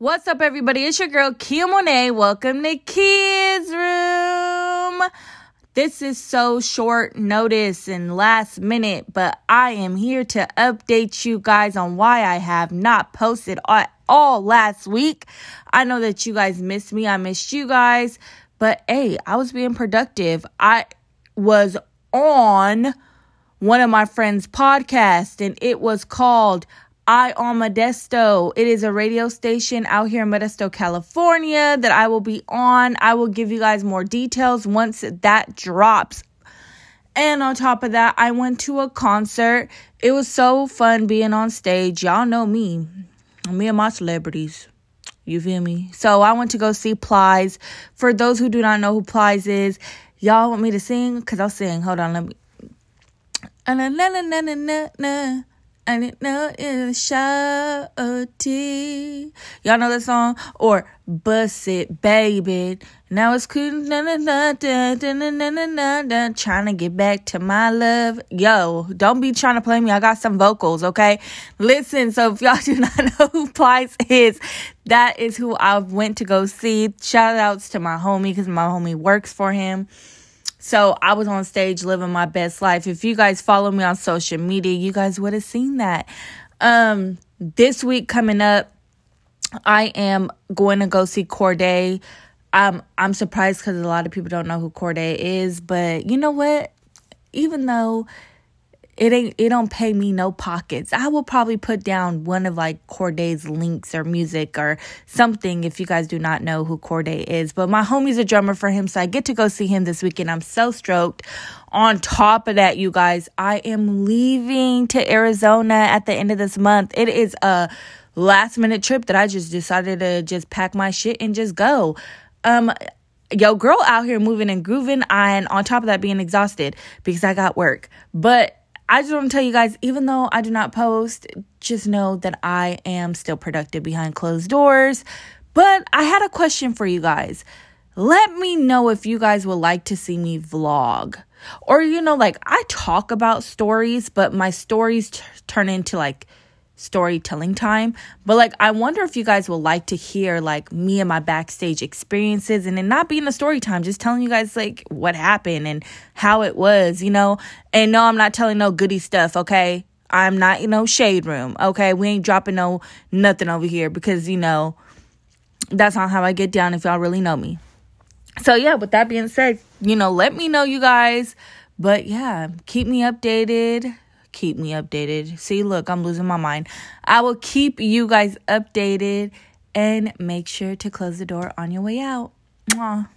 What's up, everybody? It's your girl, Kia Monet. Welcome to Kids Room. This is so short notice and last minute, but I am here to update you guys on why I have not posted at all last week. I know that you guys missed me. I missed you guys, but hey, I was being productive. I was on one of my friends' podcasts and it was called I on Modesto. It is a radio station out here in Modesto, California that I will be on. I will give you guys more details once that drops. And on top of that, I went to a concert. It was so fun being on stage. Y'all know me, me and my celebrities. You feel me? So I went to go see Plies. For those who do not know who Plies is, y'all want me to sing? Because I'll sing. Hold on, let me. I didn't know it was shawty. Y'all know that song? Or Bust It, Baby. Now it's cool. Na, na, na, da, da, na, na, na, na, da, trying to get back to my love. Yo, don't be trying to play me. I got some vocals, okay? Listen, so if y'all do not know who Plies is, that is who I went to go see. Shout outs to my homie because my homie works for him. So I was on stage living my best life. If you guys follow me on social media, you guys would have seen that. Um, this week coming up, I am going to go see Cordae. Um, I'm surprised because a lot of people don't know who Cordae is, but you know what? Even though it ain't it don't pay me no pockets. I will probably put down one of like Cordae's links or music or something if you guys do not know who Cordae is. But my homie's a drummer for him, so I get to go see him this weekend. I'm so stoked. On top of that, you guys, I am leaving to Arizona at the end of this month. It is a last minute trip that I just decided to just pack my shit and just go. Um yo girl out here moving and grooving and on top of that being exhausted because I got work. But I just want to tell you guys, even though I do not post, just know that I am still productive behind closed doors. But I had a question for you guys. Let me know if you guys would like to see me vlog. Or, you know, like I talk about stories, but my stories t- turn into like storytelling time. But like I wonder if you guys will like to hear like me and my backstage experiences and it not being a story time, just telling you guys like what happened and how it was, you know. And no, I'm not telling no goody stuff, okay? I'm not, you know, shade room, okay? We ain't dropping no nothing over here because, you know, that's not how I get down if y'all really know me. So yeah, with that being said, you know, let me know you guys. But yeah, keep me updated keep me updated. See, look, I'm losing my mind. I will keep you guys updated and make sure to close the door on your way out. Mwah.